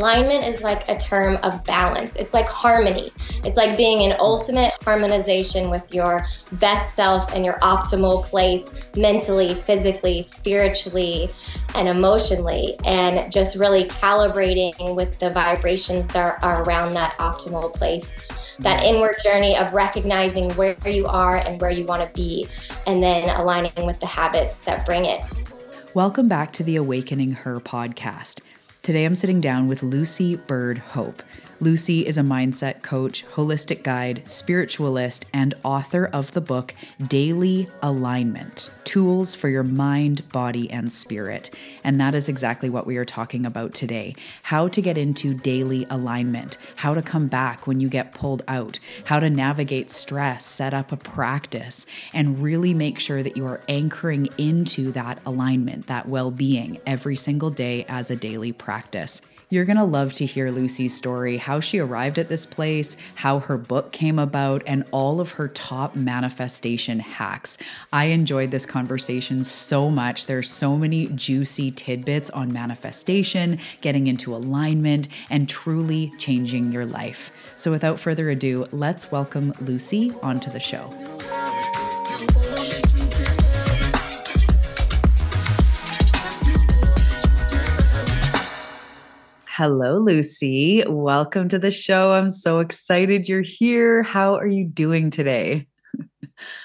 alignment is like a term of balance. It's like harmony. It's like being in ultimate harmonization with your best self and your optimal place mentally, physically, spiritually, and emotionally, and just really calibrating with the vibrations that are around that optimal place. That inward journey of recognizing where you are and where you want to be, and then aligning with the habits that bring it. Welcome back to the Awakening Her podcast. Today I'm sitting down with Lucy Byrd Hope. Lucy is a mindset coach, holistic guide, spiritualist, and author of the book Daily Alignment Tools for Your Mind, Body, and Spirit. And that is exactly what we are talking about today how to get into daily alignment, how to come back when you get pulled out, how to navigate stress, set up a practice, and really make sure that you are anchoring into that alignment, that well being every single day as a daily practice. You're going to love to hear Lucy's story, how she arrived at this place, how her book came about, and all of her top manifestation hacks. I enjoyed this conversation so much. There's so many juicy tidbits on manifestation, getting into alignment, and truly changing your life. So without further ado, let's welcome Lucy onto the show. Hello, Lucy. Welcome to the show. I'm so excited you're here. How are you doing today?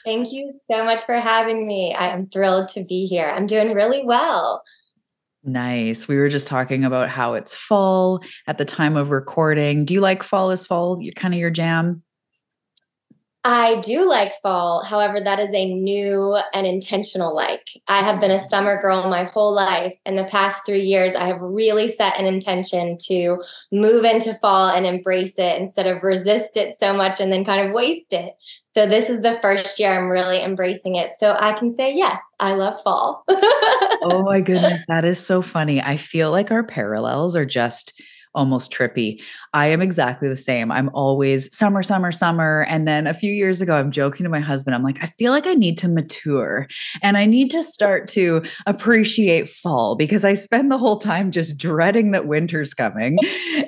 Thank you so much for having me. I am thrilled to be here. I'm doing really well. Nice. We were just talking about how it's fall at the time of recording. Do you like fall as fall? You're kind of your jam? I do like fall. However, that is a new and intentional like. I have been a mm-hmm. summer girl my whole life. In the past three years, I have really set an intention to move into fall and embrace it instead of resist it so much and then kind of waste it. So, this is the first year I'm really embracing it. So, I can say, yes, I love fall. oh my goodness. That is so funny. I feel like our parallels are just almost trippy. I am exactly the same. I'm always summer, summer, summer. And then a few years ago, I'm joking to my husband, I'm like, I feel like I need to mature and I need to start to appreciate fall because I spend the whole time just dreading that winter's coming.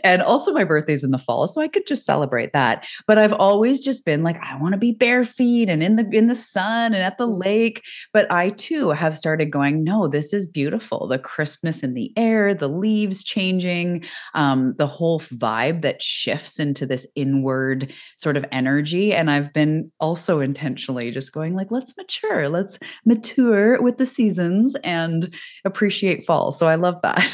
and also, my birthday's in the fall, so I could just celebrate that. But I've always just been like, I want to be bare feet and in the in the sun and at the lake. But I too have started going, no, this is beautiful. The crispness in the air, the leaves changing. Um, um, the whole vibe that shifts into this inward sort of energy. And I've been also intentionally just going like, let's mature, let's mature with the seasons and appreciate fall. So I love that.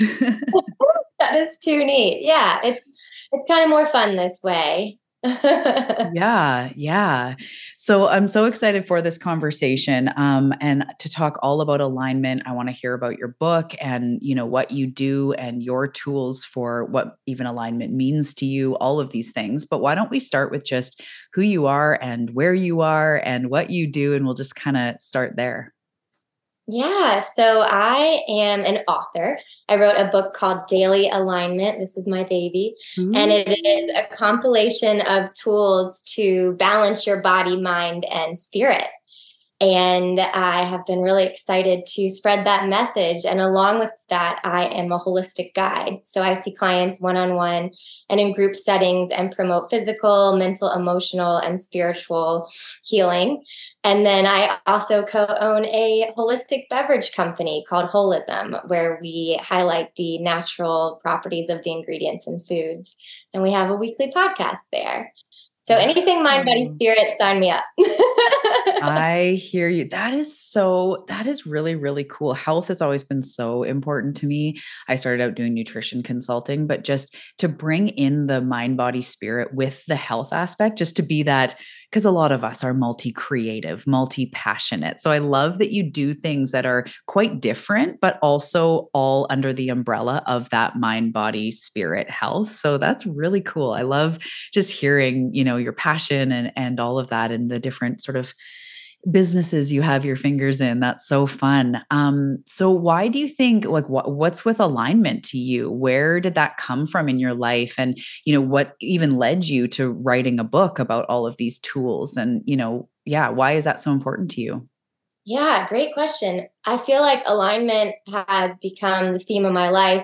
that is too neat. Yeah, it's it's kind of more fun this way. yeah, yeah. So I'm so excited for this conversation um, and to talk all about alignment. I want to hear about your book and you know what you do and your tools for what even alignment means to you. All of these things. But why don't we start with just who you are and where you are and what you do, and we'll just kind of start there. Yeah, so I am an author. I wrote a book called Daily Alignment. This is my baby. Mm-hmm. And it is a compilation of tools to balance your body, mind, and spirit. And I have been really excited to spread that message. And along with that, I am a holistic guide. So I see clients one on one and in group settings and promote physical, mental, emotional, and spiritual healing. And then I also co own a holistic beverage company called Holism, where we highlight the natural properties of the ingredients in foods. And we have a weekly podcast there. So anything mind, body, mm-hmm. spirit, sign me up. I hear you. That is so, that is really, really cool. Health has always been so important to me. I started out doing nutrition consulting, but just to bring in the mind, body, spirit with the health aspect, just to be that because a lot of us are multi creative, multi passionate. So I love that you do things that are quite different, but also all under the umbrella of that mind, body, spirit health. So that's really cool. I love just hearing, you know, your passion and and all of that and the different sort of businesses you have your fingers in. That's so fun. Um, so why do you think like what what's with alignment to you? Where did that come from in your life? And you know, what even led you to writing a book about all of these tools? And, you know, yeah, why is that so important to you? Yeah, great question. I feel like alignment has become the theme of my life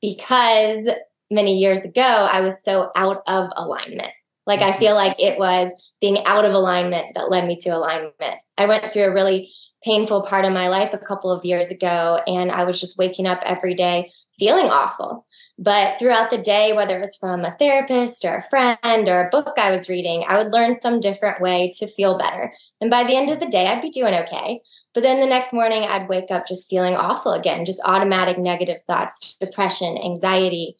because many years ago, I was so out of alignment. Like I feel like it was being out of alignment that led me to alignment. I went through a really painful part of my life a couple of years ago, and I was just waking up every day feeling awful. But throughout the day, whether it was from a therapist or a friend or a book I was reading, I would learn some different way to feel better. And by the end of the day, I'd be doing okay. But then the next morning, I'd wake up just feeling awful again, just automatic negative thoughts, depression, anxiety.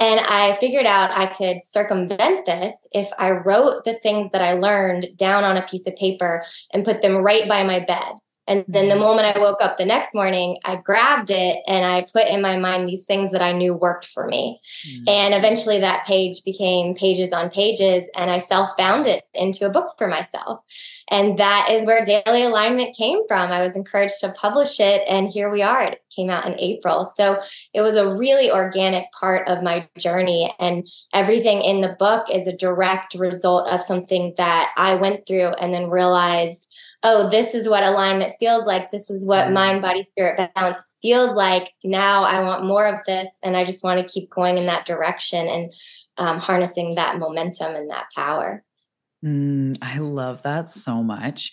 And I figured out I could circumvent this if I wrote the things that I learned down on a piece of paper and put them right by my bed. And then the mm-hmm. moment I woke up the next morning, I grabbed it and I put in my mind these things that I knew worked for me. Mm-hmm. And eventually that page became pages on pages, and I self bound it into a book for myself. And that is where Daily Alignment came from. I was encouraged to publish it, and here we are. It came out in April. So it was a really organic part of my journey. And everything in the book is a direct result of something that I went through and then realized oh, this is what alignment feels like. This is what mm-hmm. mind, body, spirit balance feels like. Now I want more of this. And I just want to keep going in that direction and um, harnessing that momentum and that power. Mm, I love that so much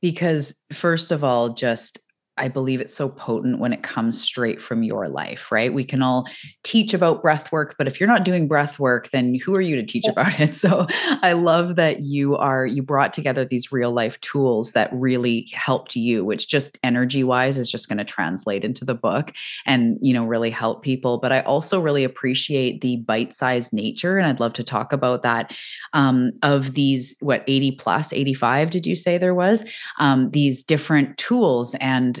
because, first of all, just I believe it's so potent when it comes straight from your life, right? We can all teach about breath work, but if you're not doing breath work, then who are you to teach about it? So I love that you are, you brought together these real life tools that really helped you, which just energy wise is just going to translate into the book and, you know, really help people. But I also really appreciate the bite sized nature. And I'd love to talk about that um, of these, what, 80 plus, 85, did you say there was? Um, these different tools and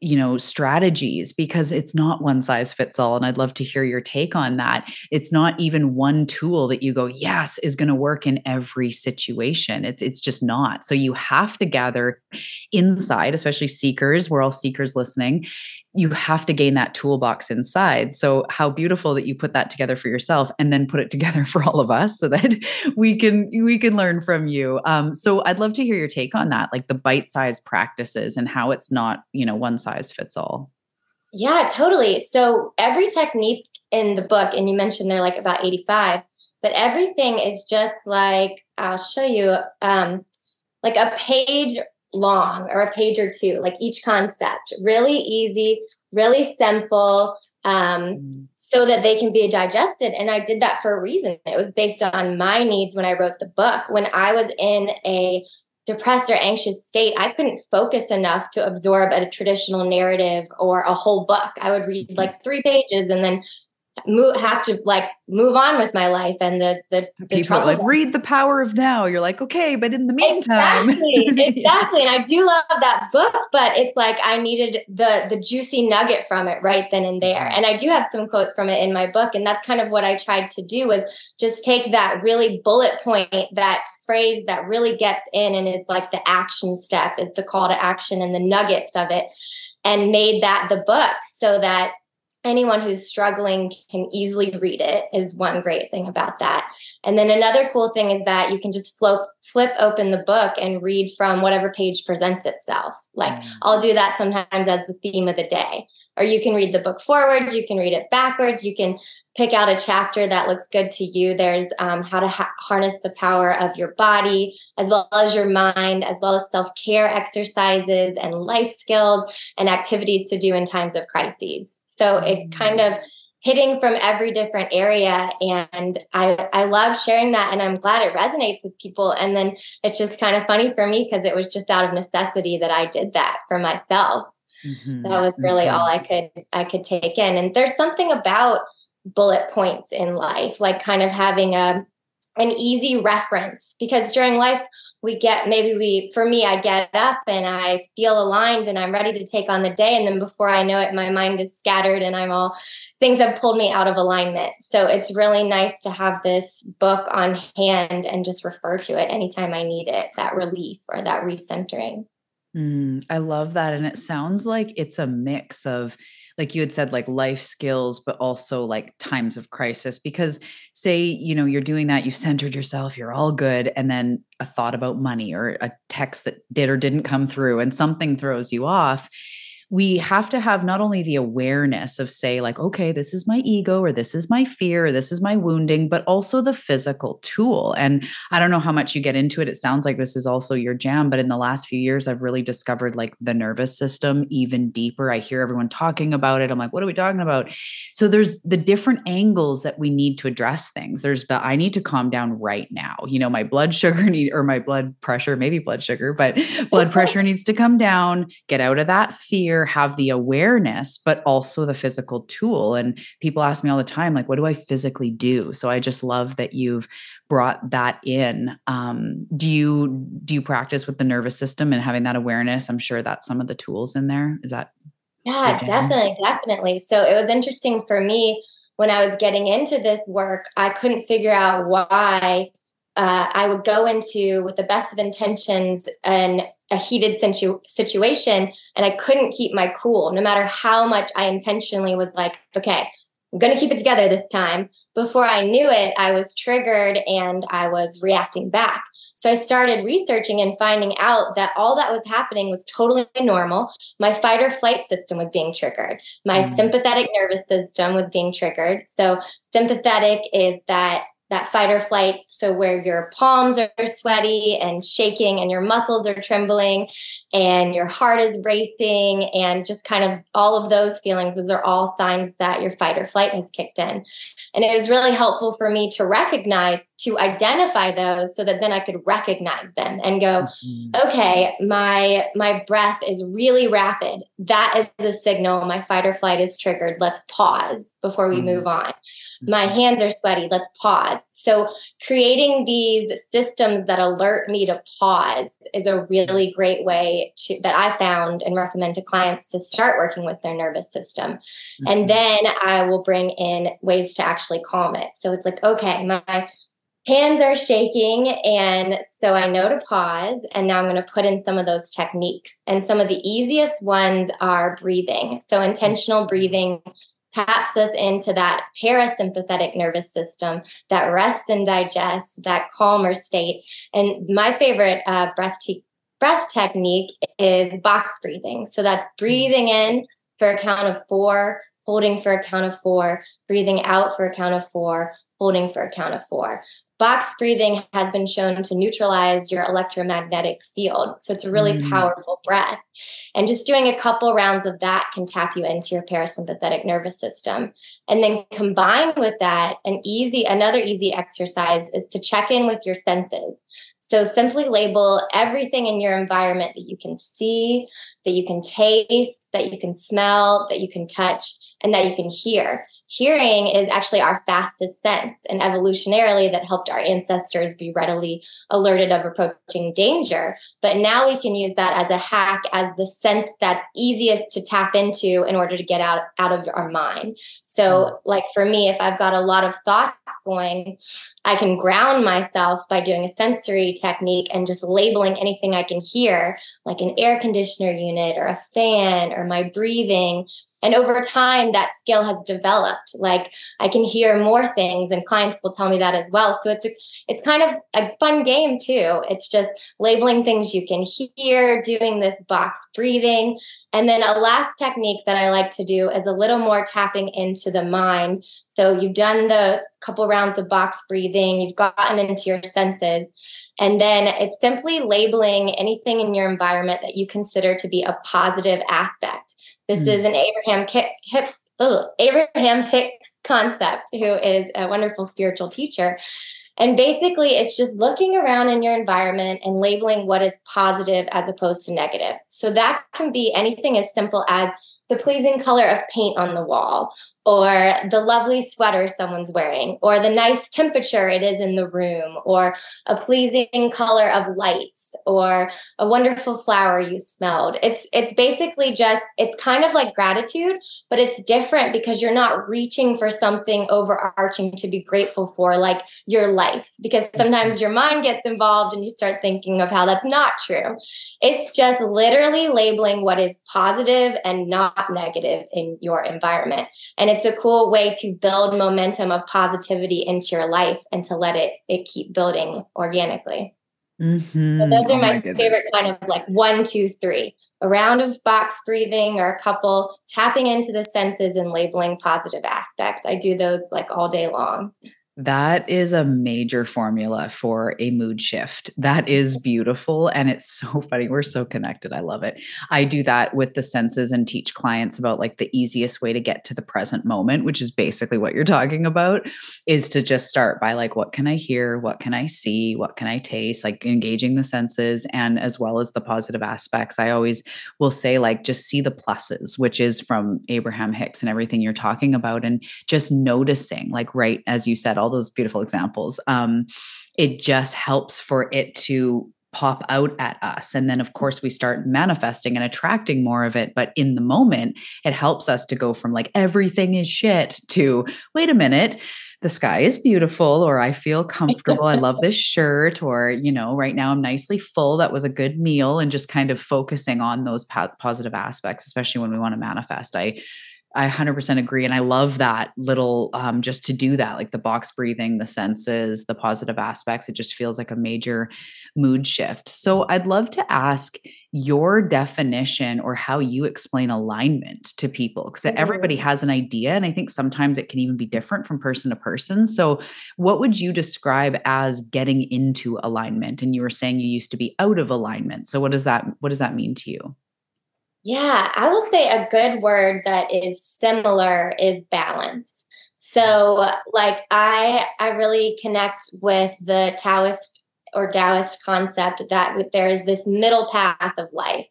you know strategies because it's not one size fits all and i'd love to hear your take on that it's not even one tool that you go yes is going to work in every situation it's it's just not so you have to gather inside especially seekers we're all seekers listening you have to gain that toolbox inside. So how beautiful that you put that together for yourself and then put it together for all of us so that we can we can learn from you. Um, so I'd love to hear your take on that, like the bite-sized practices and how it's not, you know, one size fits all. Yeah, totally. So every technique in the book, and you mentioned they're like about 85, but everything is just like I'll show you um, like a page long or a page or two, like each concept. Really easy, really simple, um, mm. so that they can be digested. And I did that for a reason. It was based on my needs when I wrote the book. When I was in a depressed or anxious state, I couldn't focus enough to absorb a traditional narrative or a whole book. I would read mm-hmm. like three pages and then move have to like move on with my life and the the, the people like read the power of now you're like okay but in the meantime exactly exactly and i do love that book but it's like i needed the the juicy nugget from it right then and there and i do have some quotes from it in my book and that's kind of what i tried to do was just take that really bullet point that phrase that really gets in and it's like the action step is the call to action and the nuggets of it and made that the book so that anyone who's struggling can easily read it is one great thing about that. And then another cool thing is that you can just flip flip open the book and read from whatever page presents itself. Like mm. i'll do that sometimes as the theme of the day or you can read the book forwards you can read it backwards you can pick out a chapter that looks good to you there's um, how to ha- harness the power of your body as well as your mind as well as self-care exercises and life skills and activities to do in times of crises so it kind of hitting from every different area. And I, I love sharing that. And I'm glad it resonates with people. And then it's just kind of funny for me because it was just out of necessity that I did that for myself. Mm-hmm. That was really mm-hmm. all I could I could take in. And there's something about bullet points in life, like kind of having a an easy reference because during life we get maybe we for me i get up and i feel aligned and i'm ready to take on the day and then before i know it my mind is scattered and i'm all things have pulled me out of alignment so it's really nice to have this book on hand and just refer to it anytime i need it that relief or that recentering mm, i love that and it sounds like it's a mix of like you had said like life skills but also like times of crisis because say you know you're doing that you've centered yourself you're all good and then a thought about money or a text that did or didn't come through and something throws you off we have to have not only the awareness of say like okay this is my ego or this is my fear or this is my wounding but also the physical tool. And i don't know how much you get into it. It sounds like this is also your jam but in the last few years i've really discovered like the nervous system even deeper. I hear everyone talking about it. I'm like what are we talking about? So there's the different angles that we need to address things. There's the i need to calm down right now. You know my blood sugar need or my blood pressure maybe blood sugar but blood pressure needs to come down get out of that fear have the awareness, but also the physical tool. And people ask me all the time, like, what do I physically do? So I just love that you've brought that in. Um, do you do you practice with the nervous system and having that awareness? I'm sure that's some of the tools in there. Is that yeah, definitely, definitely. So it was interesting for me when I was getting into this work, I couldn't figure out why uh, I would go into with the best of intentions and a heated situ- situation and I couldn't keep my cool no matter how much I intentionally was like, okay, I'm going to keep it together this time. Before I knew it, I was triggered and I was reacting back. So I started researching and finding out that all that was happening was totally normal. My fight or flight system was being triggered. My mm. sympathetic nervous system was being triggered. So sympathetic is that that fight or flight. So, where your palms are sweaty and shaking, and your muscles are trembling, and your heart is racing, and just kind of all of those feelings, those are all signs that your fight or flight has kicked in. And it was really helpful for me to recognize, to identify those so that then I could recognize them and go, mm-hmm. okay, my my breath is really rapid. That is a signal my fight or flight is triggered. Let's pause before we mm-hmm. move on my hands are sweaty let's pause so creating these systems that alert me to pause is a really great way to that i found and recommend to clients to start working with their nervous system. Mm-hmm. and then i will bring in ways to actually calm it. So it's like okay my hands are shaking and so i know to pause and now i'm going to put in some of those techniques. And some of the easiest ones are breathing. So intentional breathing taps us into that parasympathetic nervous system that rests and digests, that calmer state. And my favorite uh, breath, te- breath technique is box breathing. So that's breathing in for a count of four, holding for a count of four, breathing out for a count of four, holding for a count of four. Box breathing has been shown to neutralize your electromagnetic field. So it's a really mm. powerful breath. And just doing a couple rounds of that can tap you into your parasympathetic nervous system. And then combine with that, an easy, another easy exercise is to check in with your senses. So simply label everything in your environment that you can see, that you can taste, that you can smell, that you can touch, and that you can hear hearing is actually our fastest sense and evolutionarily that helped our ancestors be readily alerted of approaching danger but now we can use that as a hack as the sense that's easiest to tap into in order to get out out of our mind so hmm. like for me if i've got a lot of thoughts going i can ground myself by doing a sensory technique and just labeling anything i can hear like an air conditioner unit or a fan or my breathing and over time, that skill has developed. Like I can hear more things, and clients will tell me that as well. So it's a, it's kind of a fun game too. It's just labeling things you can hear, doing this box breathing, and then a last technique that I like to do is a little more tapping into the mind. So you've done the couple rounds of box breathing, you've gotten into your senses. And then it's simply labeling anything in your environment that you consider to be a positive aspect. This mm. is an Abraham Hip, ugh, Abraham Hicks concept, who is a wonderful spiritual teacher. And basically, it's just looking around in your environment and labeling what is positive as opposed to negative. So that can be anything as simple as the pleasing color of paint on the wall, or the lovely sweater someone's wearing, or the nice temperature it is in the room, or a pleasing color of lights, or a wonderful flower you smelled. It's it's basically just it's kind of like gratitude, but it's different because you're not reaching for something overarching to be grateful for, like your life. Because mm-hmm. sometimes your mind gets involved and you start thinking of how that's not true. It's just literally labeling what is positive and not negative in your environment. And it's a cool way to build momentum of positivity into your life and to let it it keep building organically. Mm-hmm. So those are oh my, my favorite kind of like one, two, three. a round of box breathing or a couple tapping into the senses and labeling positive aspects. I do those like all day long. That is a major formula for a mood shift. That is mm-hmm. beautiful. And it's so funny. We're so connected. I love it. I do that with the senses and teach clients about like the easiest way to get to the present moment, which is basically what you're talking about, is to just start by like, what can I hear? What can I see? What can I taste? Like engaging the senses and as well as the positive aspects. I always will say, like, just see the pluses, which is from Abraham Hicks and everything you're talking about, and just noticing, like, right as you said, all those beautiful examples. Um, it just helps for it to pop out at us. And then, of course, we start manifesting and attracting more of it. But in the moment, it helps us to go from like everything is shit to wait a minute, the sky is beautiful, or I feel comfortable. I love this shirt, or, you know, right now I'm nicely full. That was a good meal. And just kind of focusing on those po- positive aspects, especially when we want to manifest. I, I 100% agree. And I love that little, um, just to do that, like the box breathing, the senses, the positive aspects. It just feels like a major mood shift. So I'd love to ask your definition or how you explain alignment to people because mm-hmm. everybody has an idea. And I think sometimes it can even be different from person to person. So, what would you describe as getting into alignment? And you were saying you used to be out of alignment. So, what does that, what does that mean to you? Yeah, I will say a good word that is similar is balance. So uh, like I I really connect with the Taoist or Taoist concept that there is this middle path of life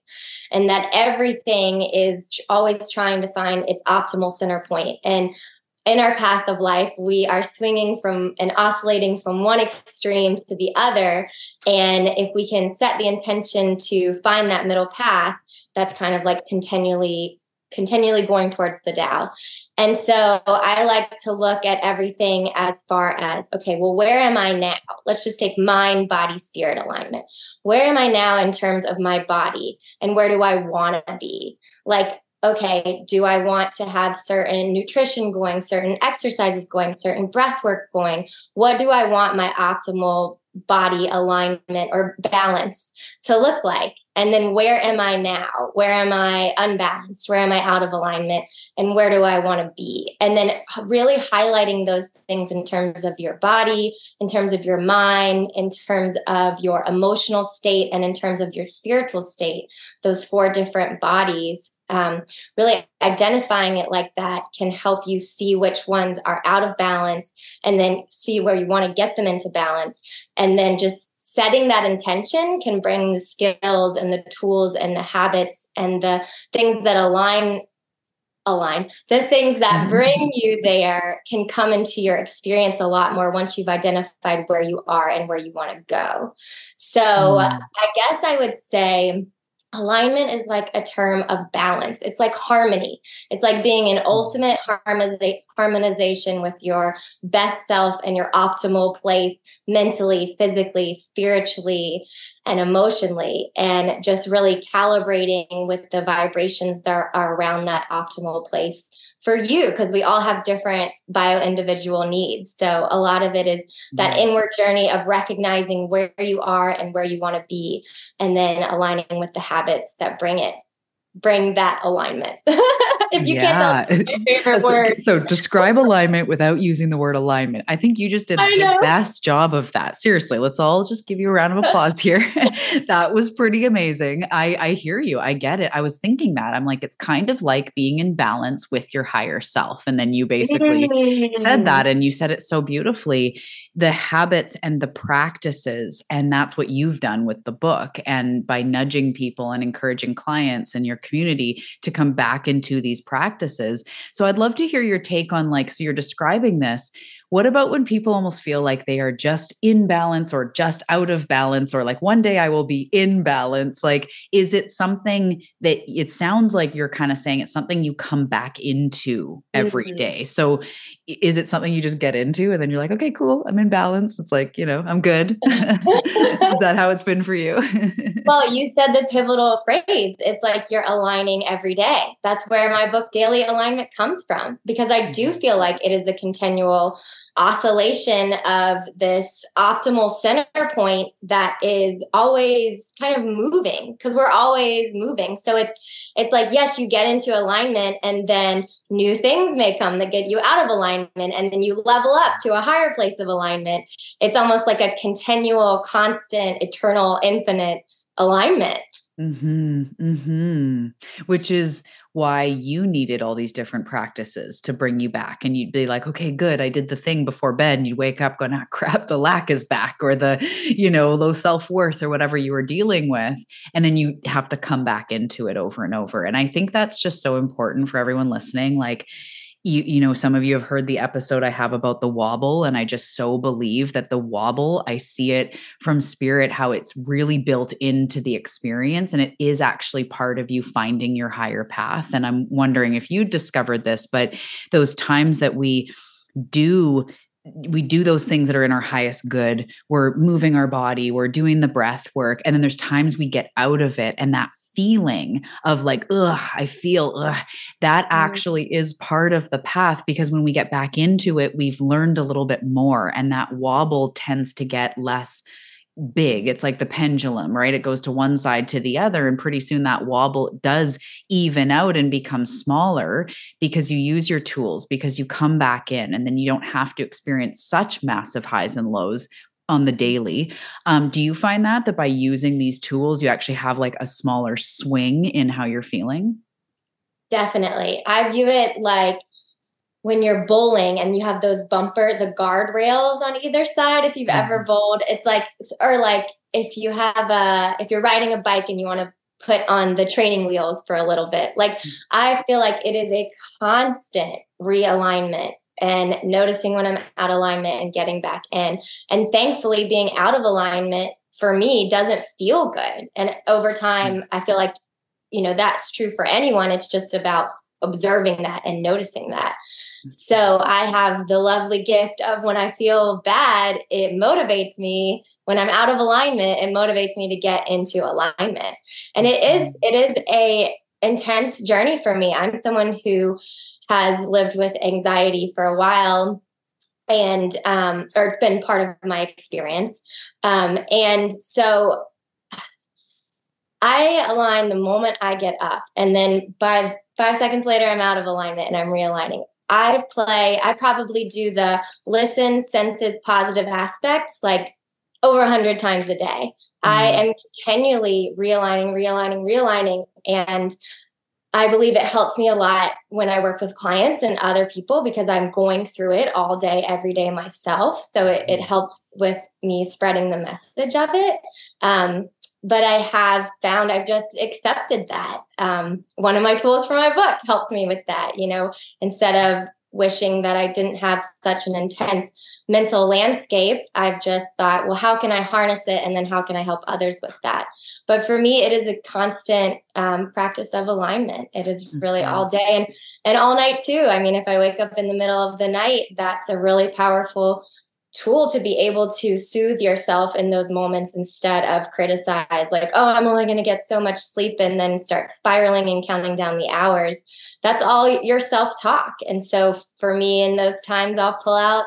and that everything is always trying to find its optimal center point. And in our path of life, we are swinging from and oscillating from one extreme to the other. And if we can set the intention to find that middle path, that's kind of like continually continually going towards the Tao. And so I like to look at everything as far as okay, well, where am I now? Let's just take mind, body, spirit alignment. Where am I now in terms of my body? And where do I want to be? Like, okay, do I want to have certain nutrition going, certain exercises going, certain breath work going? What do I want my optimal body alignment or balance to look like? And then where am I now? Where am I unbalanced? Where am I out of alignment? And where do I want to be? And then really highlighting those things in terms of your body, in terms of your mind, in terms of your emotional state, and in terms of your spiritual state, those four different bodies um, really identifying it like that can help you see which ones are out of balance and then see where you want to get them into balance and then just setting that intention can bring the skills and the tools and the habits and the things that align align the things that mm-hmm. bring you there can come into your experience a lot more once you've identified where you are and where you want to go so mm. i guess i would say alignment is like a term of balance. It's like harmony. It's like being in ultimate harmonization with your best self and your optimal place mentally physically spiritually and emotionally and just really calibrating with the vibrations that are around that optimal place for you because we all have different bio individual needs. So a lot of it is that inward journey of recognizing where you are and where you want to be and then aligning with the habits that bring it bring that alignment. if you yeah. can't tell my favorite word. So describe alignment without using the word alignment. I think you just did the best job of that. Seriously, let's all just give you a round of applause here. that was pretty amazing. I, I hear you. I get it. I was thinking that. I'm like, it's kind of like being in balance with your higher self. And then you basically mm. said that and you said it so beautifully. The habits and the practices. And that's what you've done with the book. And by nudging people and encouraging clients and your community to come back into these practices. So I'd love to hear your take on like, so you're describing this. What about when people almost feel like they are just in balance or just out of balance, or like one day I will be in balance? Like, is it something that it sounds like you're kind of saying it's something you come back into every mm-hmm. day? So, is it something you just get into and then you're like, okay, cool, I'm in balance? It's like, you know, I'm good. is that how it's been for you? well, you said the pivotal phrase. It's like you're aligning every day. That's where my book Daily Alignment comes from because I do mm-hmm. feel like it is a continual oscillation of this optimal center point that is always kind of moving because we're always moving. So it's it's like yes you get into alignment and then new things may come that get you out of alignment and then you level up to a higher place of alignment. It's almost like a continual constant eternal infinite alignment. Hmm hmm Which is why you needed all these different practices to bring you back. And you'd be like, okay, good. I did the thing before bed. And you'd wake up going, ah, crap, the lack is back or the, you know, low self worth or whatever you were dealing with. And then you have to come back into it over and over. And I think that's just so important for everyone listening. Like, you you know some of you have heard the episode i have about the wobble and i just so believe that the wobble i see it from spirit how it's really built into the experience and it is actually part of you finding your higher path and i'm wondering if you discovered this but those times that we do we do those things that are in our highest good. We're moving our body, we're doing the breath work. And then there's times we get out of it. And that feeling of like, ugh, I feel, ugh, that mm. actually is part of the path because when we get back into it, we've learned a little bit more. And that wobble tends to get less big. It's like the pendulum, right? It goes to one side to the other. And pretty soon that wobble does even out and become smaller because you use your tools, because you come back in, and then you don't have to experience such massive highs and lows on the daily. Um, do you find that that by using these tools, you actually have like a smaller swing in how you're feeling? Definitely. I view it like when you're bowling and you have those bumper, the guardrails on either side, if you've ever mm-hmm. bowled, it's like, or like if you have a, if you're riding a bike and you want to put on the training wheels for a little bit. Like, mm. I feel like it is a constant realignment and noticing when I'm out of alignment and getting back in. And thankfully, being out of alignment for me doesn't feel good. And over time, mm. I feel like, you know, that's true for anyone. It's just about observing that and noticing that. So I have the lovely gift of when I feel bad, it motivates me. When I'm out of alignment, it motivates me to get into alignment. And it is mm-hmm. it is a intense journey for me. I'm someone who has lived with anxiety for a while and um, or it's been part of my experience. Um, and so I align the moment I get up, and then by five seconds later, I'm out of alignment and I'm realigning. I play, I probably do the listen, senses, positive aspects like over a hundred times a day. Mm-hmm. I am continually realigning, realigning, realigning. And I believe it helps me a lot when I work with clients and other people because I'm going through it all day, every day myself. So it, it mm-hmm. helps with me spreading the message of it. Um, but I have found I've just accepted that. Um, one of my tools for my book helped me with that. You know, instead of wishing that I didn't have such an intense mental landscape, I've just thought, well, how can I harness it? And then how can I help others with that? But for me, it is a constant um, practice of alignment. It is really mm-hmm. all day and, and all night too. I mean, if I wake up in the middle of the night, that's a really powerful tool to be able to soothe yourself in those moments instead of criticize like oh i'm only going to get so much sleep and then start spiraling and counting down the hours. That's all your self-talk. And so for me in those times i'll pull out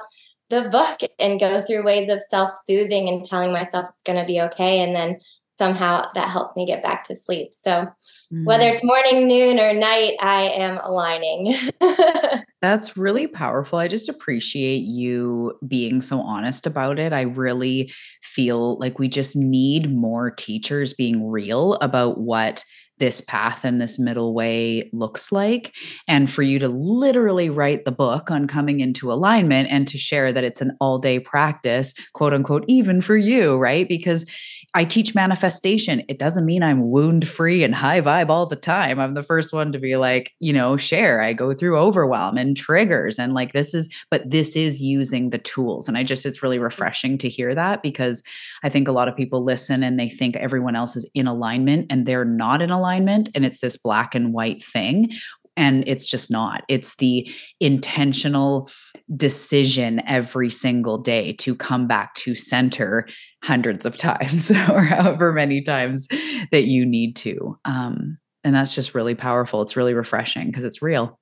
the book and go through ways of self-soothing and telling myself it's going to be okay. And then somehow that helps me get back to sleep. So mm-hmm. whether it's morning, noon, or night, I am aligning. That's really powerful. I just appreciate you being so honest about it. I really feel like we just need more teachers being real about what this path and this middle way looks like. And for you to literally write the book on coming into alignment and to share that it's an all day practice, quote unquote, even for you, right? Because I teach manifestation. It doesn't mean I'm wound free and high vibe all the time. I'm the first one to be like, you know, share. I go through overwhelm and triggers and like this is, but this is using the tools. And I just, it's really mm-hmm. refreshing to hear that because I think a lot of people listen and they think everyone else is in alignment and they're not in alignment. And it's this black and white thing and it's just not it's the intentional decision every single day to come back to center hundreds of times or however many times that you need to. Um, And that's just really powerful. It's really refreshing because it's real,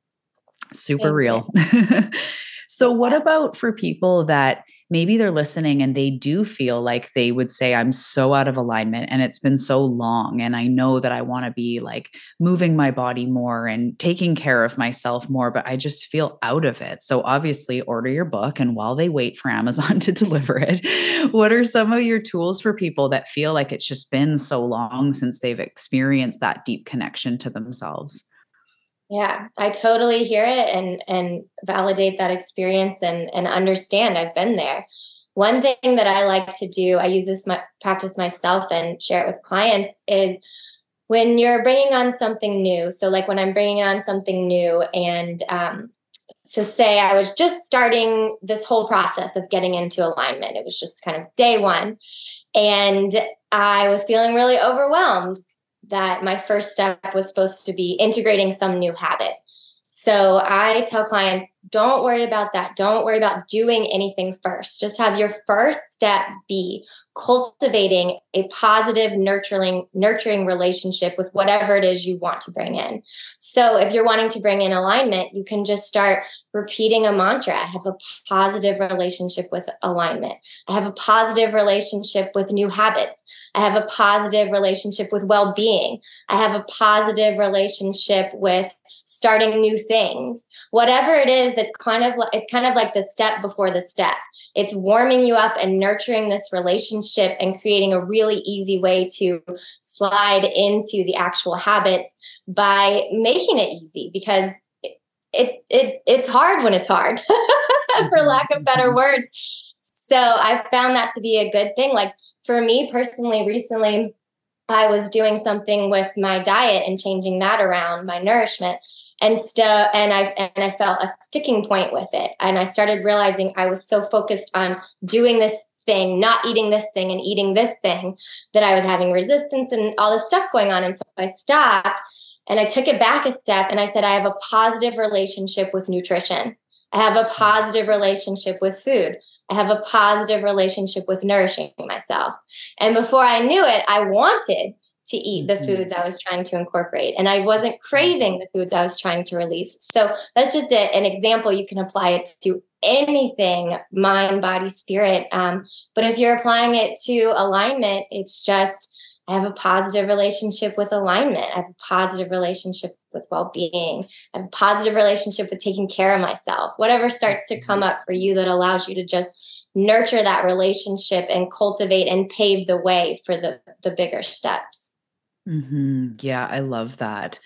super real. so, what about for people that maybe they're listening and they do feel like they would say, I'm so out of alignment and it's been so long. And I know that I want to be like moving my body more and taking care of myself more, but I just feel out of it. So obviously, order your book. And while they wait for Amazon to deliver it, what are some of your tools for people that feel like it's just been so long since they've experienced that deep connection to themselves? Yeah, I totally hear it and and validate that experience and and understand I've been there. One thing that I like to do, I use this my, practice myself and share it with clients is when you're bringing on something new. So like when I'm bringing on something new and um, so say I was just starting this whole process of getting into alignment. It was just kind of day one. And I was feeling really overwhelmed that my first step was supposed to be integrating some new habit. So I tell clients, don't worry about that. Don't worry about doing anything first. Just have your first step be cultivating a positive nurturing nurturing relationship with whatever it is you want to bring in. So if you're wanting to bring in alignment you can just start repeating a mantra. I have a positive relationship with alignment. I have a positive relationship with new habits. I have a positive relationship with well-being. I have a positive relationship with starting new things. Whatever it is that's kind of like it's kind of like the step before the step it's warming you up and nurturing this relationship and creating a really easy way to slide into the actual habits by making it easy because it it, it it's hard when it's hard for lack of better mm-hmm. words. So i found that to be a good thing. Like for me personally recently i was doing something with my diet and changing that around my nourishment and still and i and i felt a sticking point with it. And i started realizing i was so focused on doing this thing not eating this thing and eating this thing that i was having resistance and all this stuff going on. And so i stopped and i took it back a step and i said i have a positive relationship with nutrition. I have a positive relationship with food. I have a positive relationship with nourishing myself. And before i knew it i wanted to eat the mm-hmm. foods I was trying to incorporate. And I wasn't craving the foods I was trying to release. So that's just a, an example. You can apply it to anything mind, body, spirit. Um, but if you're applying it to alignment, it's just, I have a positive relationship with alignment. I have a positive relationship with well being. I have a positive relationship with taking care of myself. Whatever starts to come up for you that allows you to just nurture that relationship and cultivate and pave the way for the, the bigger steps. Mm-hmm. Yeah, I love that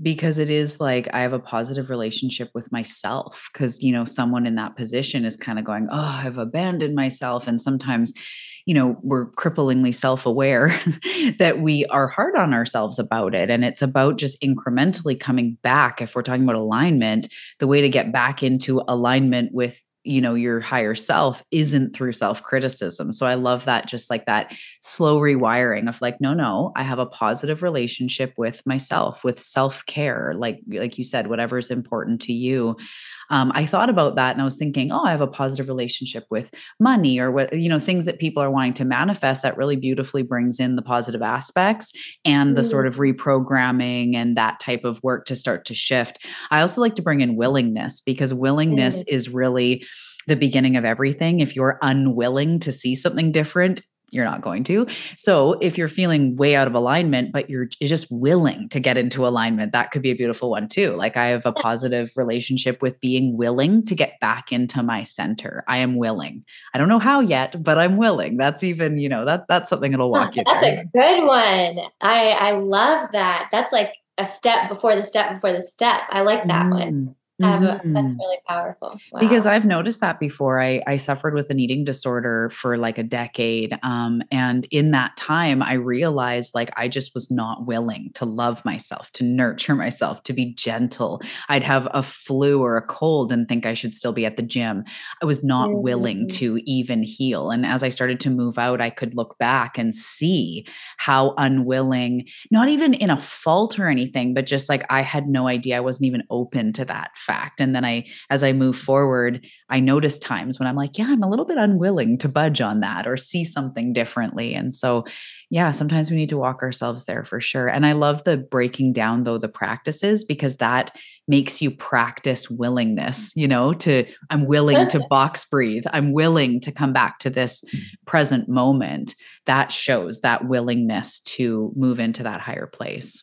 because it is like I have a positive relationship with myself. Because, you know, someone in that position is kind of going, Oh, I've abandoned myself. And sometimes, you know, we're cripplingly self aware that we are hard on ourselves about it. And it's about just incrementally coming back. If we're talking about alignment, the way to get back into alignment with you know your higher self isn't through self criticism so i love that just like that slow rewiring of like no no i have a positive relationship with myself with self care like like you said whatever is important to you um, i thought about that and i was thinking oh i have a positive relationship with money or what you know things that people are wanting to manifest that really beautifully brings in the positive aspects and the sort mm-hmm. of reprogramming and that type of work to start to shift i also like to bring in willingness because willingness mm. is really the beginning of everything. If you're unwilling to see something different, you're not going to. So if you're feeling way out of alignment, but you're just willing to get into alignment, that could be a beautiful one too. Like I have a positive relationship with being willing to get back into my center. I am willing. I don't know how yet, but I'm willing. That's even, you know, that that's something that'll walk you. That's a good one. I I love that. That's like a step before the step before the step. I like that mm. one. Mm-hmm. that's really powerful. Wow. Because I've noticed that before. I, I suffered with an eating disorder for like a decade. Um, and in that time, I realized like I just was not willing to love myself, to nurture myself, to be gentle. I'd have a flu or a cold and think I should still be at the gym. I was not mm-hmm. willing to even heal. And as I started to move out, I could look back and see how unwilling, not even in a fault or anything, but just like I had no idea I wasn't even open to that fact. And then I, as I move forward, I notice times when I'm like, yeah, I'm a little bit unwilling to budge on that or see something differently. And so, yeah, sometimes we need to walk ourselves there for sure. And I love the breaking down, though, the practices because that makes you practice willingness, you know, to I'm willing to box breathe. I'm willing to come back to this present moment. That shows that willingness to move into that higher place.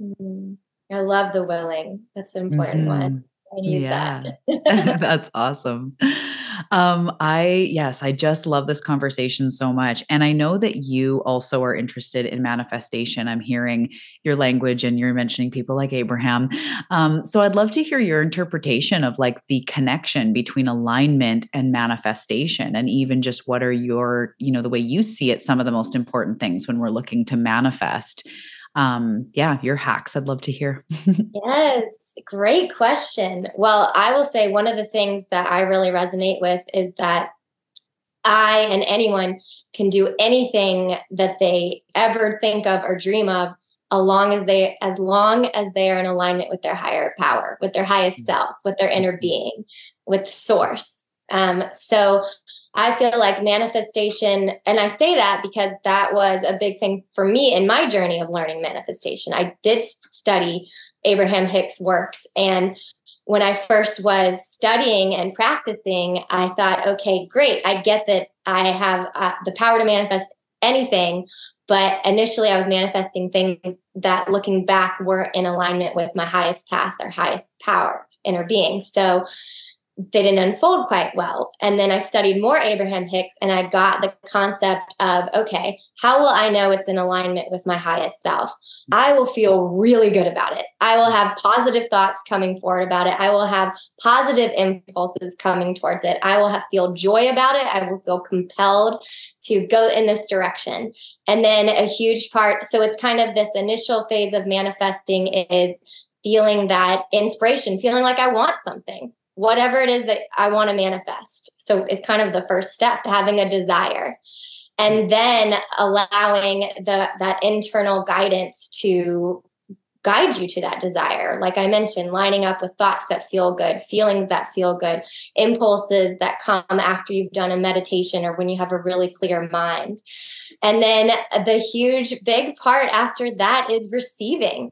Mm-hmm. I love the willing. That's an important mm-hmm. one. Yeah. That. That's awesome. Um, I, yes, I just love this conversation so much. And I know that you also are interested in manifestation. I'm hearing your language and you're mentioning people like Abraham. Um, so I'd love to hear your interpretation of like the connection between alignment and manifestation, and even just what are your, you know, the way you see it, some of the most important things when we're looking to manifest um, yeah, your hacks. I'd love to hear. yes, great question. Well, I will say one of the things that I really resonate with is that I and anyone can do anything that they ever think of or dream of as long as they as long as they are in alignment with their higher power with their highest mm. self with their inner mm-hmm. being with source um, so I feel like manifestation, and I say that because that was a big thing for me in my journey of learning manifestation. I did study Abraham Hicks' works. And when I first was studying and practicing, I thought, okay, great. I get that I have uh, the power to manifest anything. But initially, I was manifesting things that looking back were in alignment with my highest path or highest power, inner being. So they didn't unfold quite well. And then I studied more Abraham Hicks and I got the concept of okay, how will I know it's in alignment with my highest self? I will feel really good about it. I will have positive thoughts coming forward about it. I will have positive impulses coming towards it. I will have, feel joy about it. I will feel compelled to go in this direction. And then a huge part, so it's kind of this initial phase of manifesting is feeling that inspiration, feeling like I want something whatever it is that I want to manifest. So it's kind of the first step, having a desire. And then allowing the that internal guidance to guide you to that desire. Like I mentioned, lining up with thoughts that feel good, feelings that feel good, impulses that come after you've done a meditation or when you have a really clear mind. And then the huge big part after that is receiving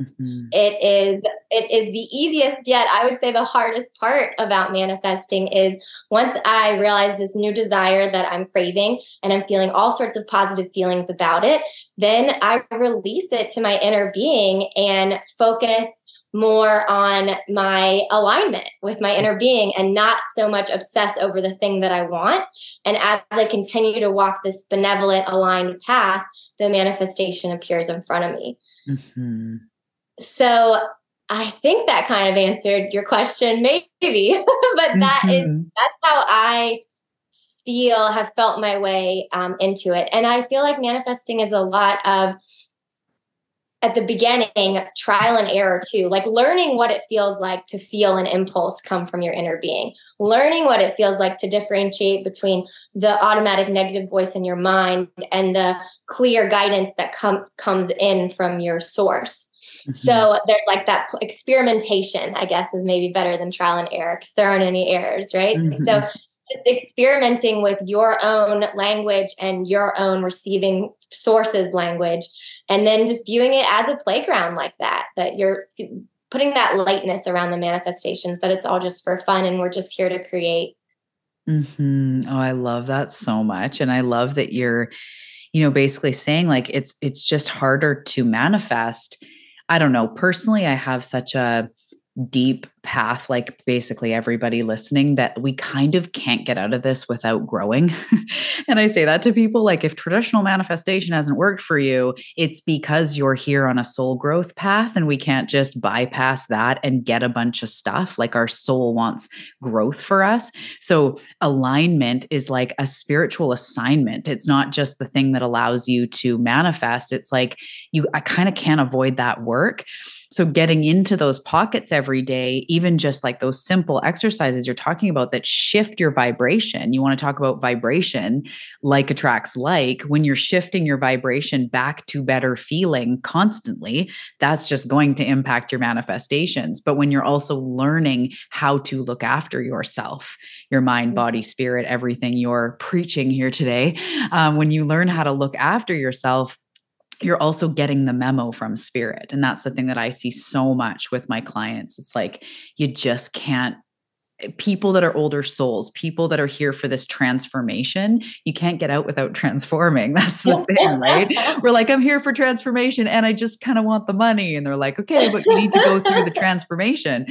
Mm-hmm. It is it is the easiest yet I would say the hardest part about manifesting is once I realize this new desire that I'm craving and I'm feeling all sorts of positive feelings about it, then I release it to my inner being and focus more on my alignment with my inner being and not so much obsess over the thing that I want. And as I continue to walk this benevolent, aligned path, the manifestation appears in front of me. Mm-hmm. So I think that kind of answered your question, maybe, but that mm-hmm. is that's how I feel have felt my way um, into it, and I feel like manifesting is a lot of at the beginning trial and error too like learning what it feels like to feel an impulse come from your inner being learning what it feels like to differentiate between the automatic negative voice in your mind and the clear guidance that com- comes in from your source mm-hmm. so there's like that experimentation i guess is maybe better than trial and error because there aren't any errors right mm-hmm. so experimenting with your own language and your own receiving sources language and then just viewing it as a playground like that that you're putting that lightness around the manifestations that it's all just for fun and we're just here to create. Mm-hmm. oh i love that so much and i love that you're you know basically saying like it's it's just harder to manifest. I don't know. Personally i have such a deep path like basically everybody listening that we kind of can't get out of this without growing. and I say that to people like if traditional manifestation hasn't worked for you, it's because you're here on a soul growth path and we can't just bypass that and get a bunch of stuff. Like our soul wants growth for us. So alignment is like a spiritual assignment. It's not just the thing that allows you to manifest. It's like you I kind of can't avoid that work. So getting into those pockets every day even just like those simple exercises you're talking about that shift your vibration. You want to talk about vibration, like attracts like. When you're shifting your vibration back to better feeling constantly, that's just going to impact your manifestations. But when you're also learning how to look after yourself, your mind, mm-hmm. body, spirit, everything you're preaching here today, um, when you learn how to look after yourself, you're also getting the memo from spirit. And that's the thing that I see so much with my clients. It's like you just can't eh, people that are older souls, people that are here for this transformation, you can't get out without transforming. That's the thing, right? We're like, I'm here for transformation and I just kind of want the money. And they're like, okay, but you need to go through the transformation.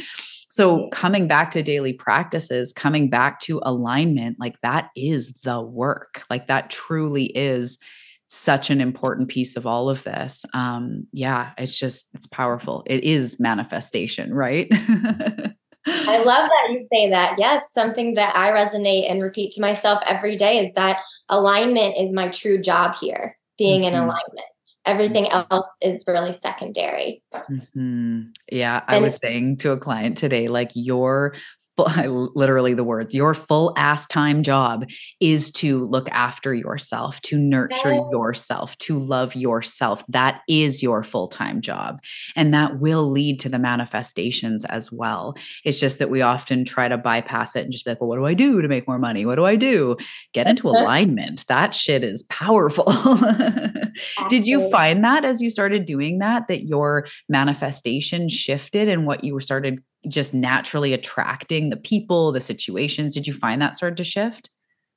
So, coming back to daily practices, coming back to alignment, like that is the work. Like that truly is such an important piece of all of this. Um, yeah, it's just, it's powerful. It is manifestation, right? I love that you say that. Yes, something that I resonate and repeat to myself every day is that alignment is my true job here, being mm-hmm. in alignment. Everything else is really secondary. Mm-hmm. Yeah, I and was saying to a client today, like your literally the words, your full ass time job is to look after yourself, to nurture yourself, to love yourself. That is your full time job. And that will lead to the manifestations as well. It's just that we often try to bypass it and just be like, well, what do I do to make more money? What do I do? Get into alignment. That shit is powerful. Did you find that as you started doing that, that your manifestation shifted and what you started just naturally attracting the people, the situations? Did you find that started to shift?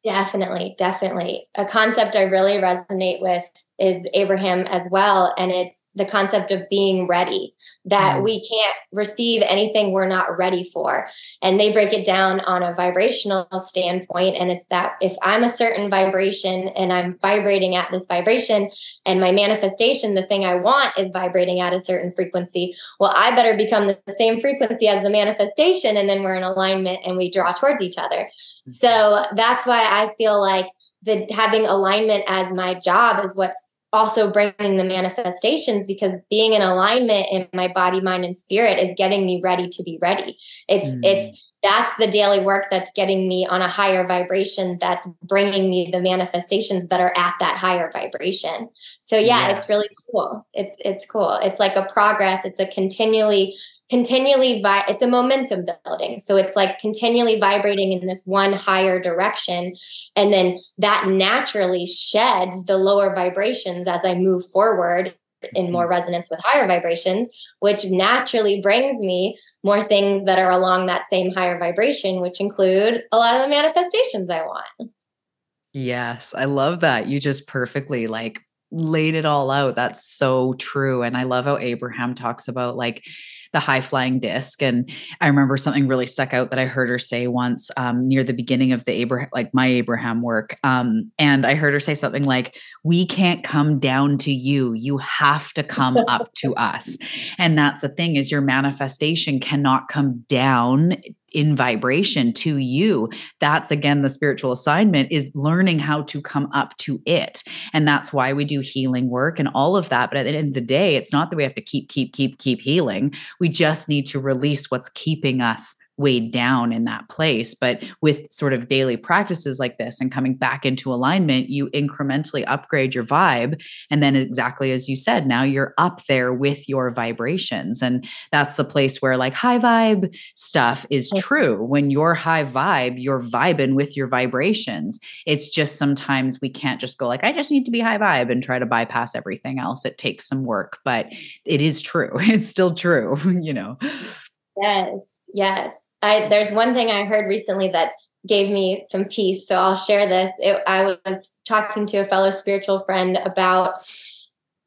Definitely, definitely. A concept I really resonate with is Abraham as well. And it's the concept of being ready that mm. we can't receive anything we're not ready for and they break it down on a vibrational standpoint and it's that if i'm a certain vibration and i'm vibrating at this vibration and my manifestation the thing i want is vibrating at a certain frequency well i better become the same frequency as the manifestation and then we're in alignment and we draw towards each other mm. so that's why i feel like the having alignment as my job is what's also bringing the manifestations because being in alignment in my body mind and spirit is getting me ready to be ready. It's mm. it's that's the daily work that's getting me on a higher vibration that's bringing me the manifestations that are at that higher vibration. So yeah yes. it's really cool. It's it's cool. It's like a progress. It's a continually continually vi- it's a momentum building. So it's like continually vibrating in this one higher direction and then that naturally sheds the lower vibrations as i move forward in more mm-hmm. resonance with higher vibrations which naturally brings me more things that are along that same higher vibration which include a lot of the manifestations i want. Yes i love that. You just perfectly like laid it all out. That's so true and i love how abraham talks about like the high flying disc. And I remember something really stuck out that I heard her say once um, near the beginning of the Abraham, like my Abraham work. Um, and I heard her say something like, "We can't come down to you. You have to come up to us." And that's the thing is your manifestation cannot come down in vibration to you that's again the spiritual assignment is learning how to come up to it. And that's why we do healing work and all of that. But at the end of the day it's not that we have to keep keep keep keep healing. We just need to release what's keeping us weighed down in that place. But with sort of daily practices like this and coming back into alignment, you incrementally upgrade your vibe. And then, exactly as you said, now you're up there with your vibrations. And that's the place where like high vibe stuff is true. When you're high vibe, you're vibing with your vibrations. It's just sometimes we can't just go like, I just need to be high vibe and try to bypass everything else. It takes some work, but it is true. It's still true, you know. Yes, yes. I there's one thing I heard recently that gave me some peace, so I'll share this. It, I was talking to a fellow spiritual friend about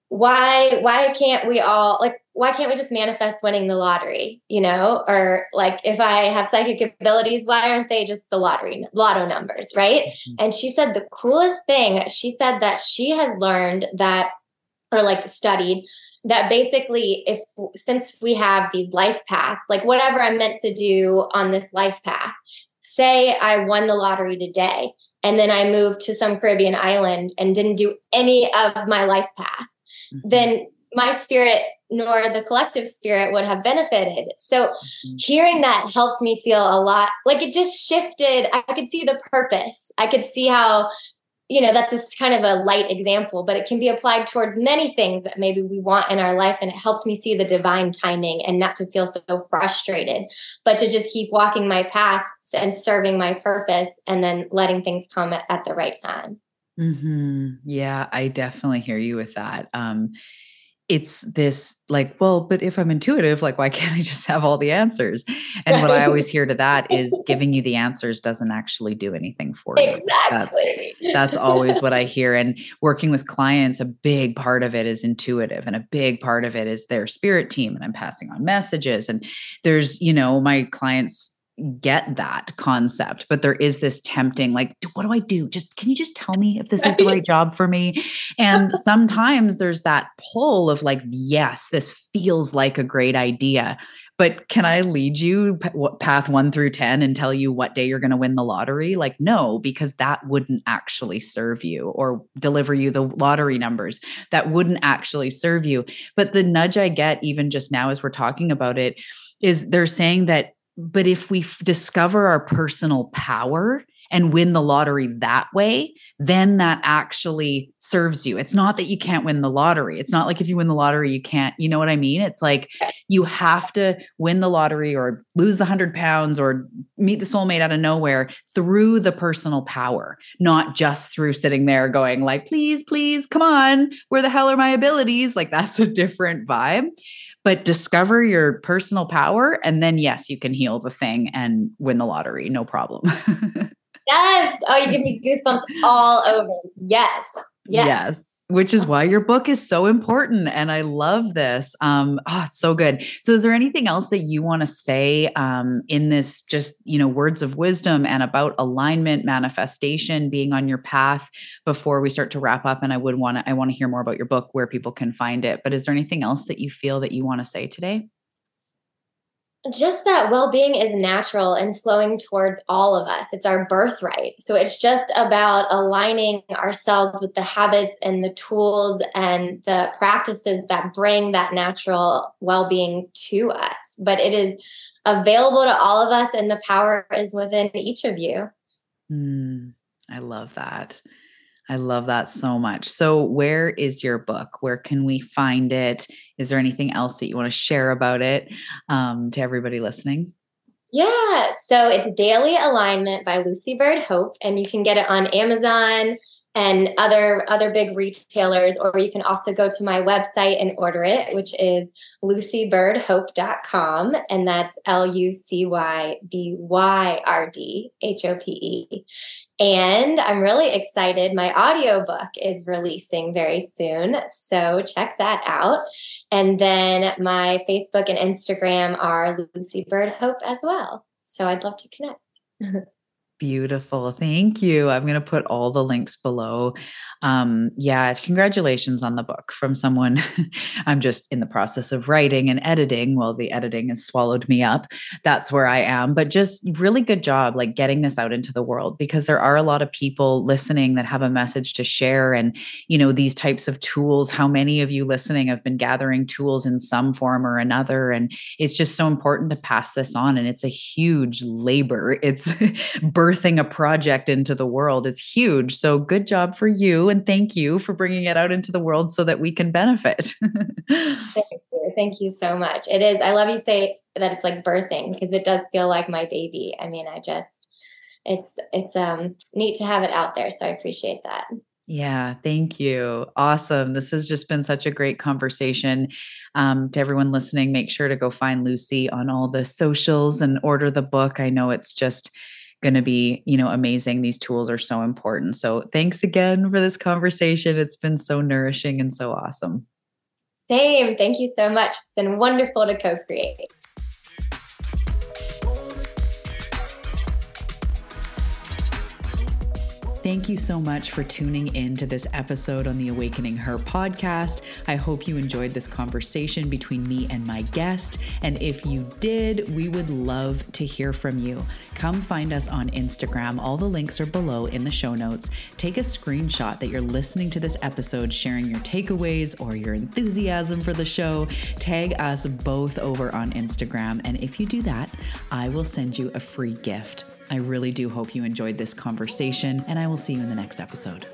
why why can't we all like why can't we just manifest winning the lottery you know or like if i have psychic abilities why aren't they just the lottery lotto numbers right mm-hmm. and she said the coolest thing she said that she had learned that or like studied that basically if since we have these life paths like whatever i'm meant to do on this life path say i won the lottery today and then i moved to some caribbean island and didn't do any of my life path mm-hmm. then my spirit nor the collective spirit would have benefited. So mm-hmm. hearing that helped me feel a lot like it just shifted. I could see the purpose. I could see how you know that's just kind of a light example but it can be applied towards many things that maybe we want in our life and it helped me see the divine timing and not to feel so frustrated but to just keep walking my path and serving my purpose and then letting things come at, at the right time mm-hmm. yeah i definitely hear you with that um it's this like, well, but if I'm intuitive, like, why can't I just have all the answers? And what I always hear to that is giving you the answers doesn't actually do anything for you. Exactly. That's that's always what I hear. And working with clients, a big part of it is intuitive, and a big part of it is their spirit team. And I'm passing on messages. And there's, you know, my clients get that concept but there is this tempting like what do i do? Just can you just tell me if this is the right job for me? And sometimes there's that pull of like yes this feels like a great idea but can i lead you path 1 through 10 and tell you what day you're going to win the lottery? Like no because that wouldn't actually serve you or deliver you the lottery numbers that wouldn't actually serve you. But the nudge i get even just now as we're talking about it is they're saying that but if we f- discover our personal power and win the lottery that way, then that actually serves you. It's not that you can't win the lottery. It's not like if you win the lottery, you can't, you know what I mean? It's like you have to win the lottery or lose the hundred pounds or meet the soulmate out of nowhere through the personal power, not just through sitting there going, like, please, please, come on, where the hell are my abilities? Like, that's a different vibe but discover your personal power and then yes you can heal the thing and win the lottery no problem. Yes! Oh you give me goosebumps all over. Yes Yes. yes. which is why your book is so important. And I love this. Um, oh, it's so good. So, is there anything else that you want to say um, in this just, you know, words of wisdom and about alignment, manifestation, being on your path before we start to wrap up? And I would want to, I want to hear more about your book, where people can find it. But is there anything else that you feel that you want to say today? Just that well-being is natural and flowing towards all of us. It's our birthright. So it's just about aligning ourselves with the habits and the tools and the practices that bring that natural well-being to us. But it is available to all of us and the power is within each of you. Mm, i love that I love that so much. So, where is your book? Where can we find it? Is there anything else that you want to share about it um, to everybody listening? Yeah, so it's Daily Alignment by Lucy Byrd Hope, and you can get it on Amazon and other other big retailers, or you can also go to my website and order it, which is lucybyrdhope.com, and that's L U C Y B Y R D H O P E. And I'm really excited. My audiobook is releasing very soon. So check that out. And then my Facebook and Instagram are Lucy Byrd Hope as well. So I'd love to connect. Beautiful. Thank you. I'm going to put all the links below. Um, yeah, congratulations on the book from someone I'm just in the process of writing and editing. Well, the editing has swallowed me up. That's where I am. But just really good job, like getting this out into the world because there are a lot of people listening that have a message to share. And, you know, these types of tools, how many of you listening have been gathering tools in some form or another? And it's just so important to pass this on. And it's a huge labor. It's birthing a project into the world is huge. So good job for you. And thank you for bringing it out into the world so that we can benefit. thank you. Thank you so much. It is. I love you say that it's like birthing because it does feel like my baby. I mean, I just, it's, it's um neat to have it out there. So I appreciate that. Yeah, thank you. Awesome. This has just been such a great conversation. Um, to everyone listening, make sure to go find Lucy on all the socials and order the book. I know it's just going to be, you know, amazing. These tools are so important. So thanks again for this conversation. It's been so nourishing and so awesome. Same. Thank you so much. It's been wonderful to co create. Thank you so much for tuning in to this episode on the Awakening Her podcast. I hope you enjoyed this conversation between me and my guest. And if you did, we would love to hear from you. Come find us on Instagram. All the links are below in the show notes. Take a screenshot that you're listening to this episode, sharing your takeaways or your enthusiasm for the show. Tag us both over on Instagram. And if you do that, I will send you a free gift. I really do hope you enjoyed this conversation, and I will see you in the next episode.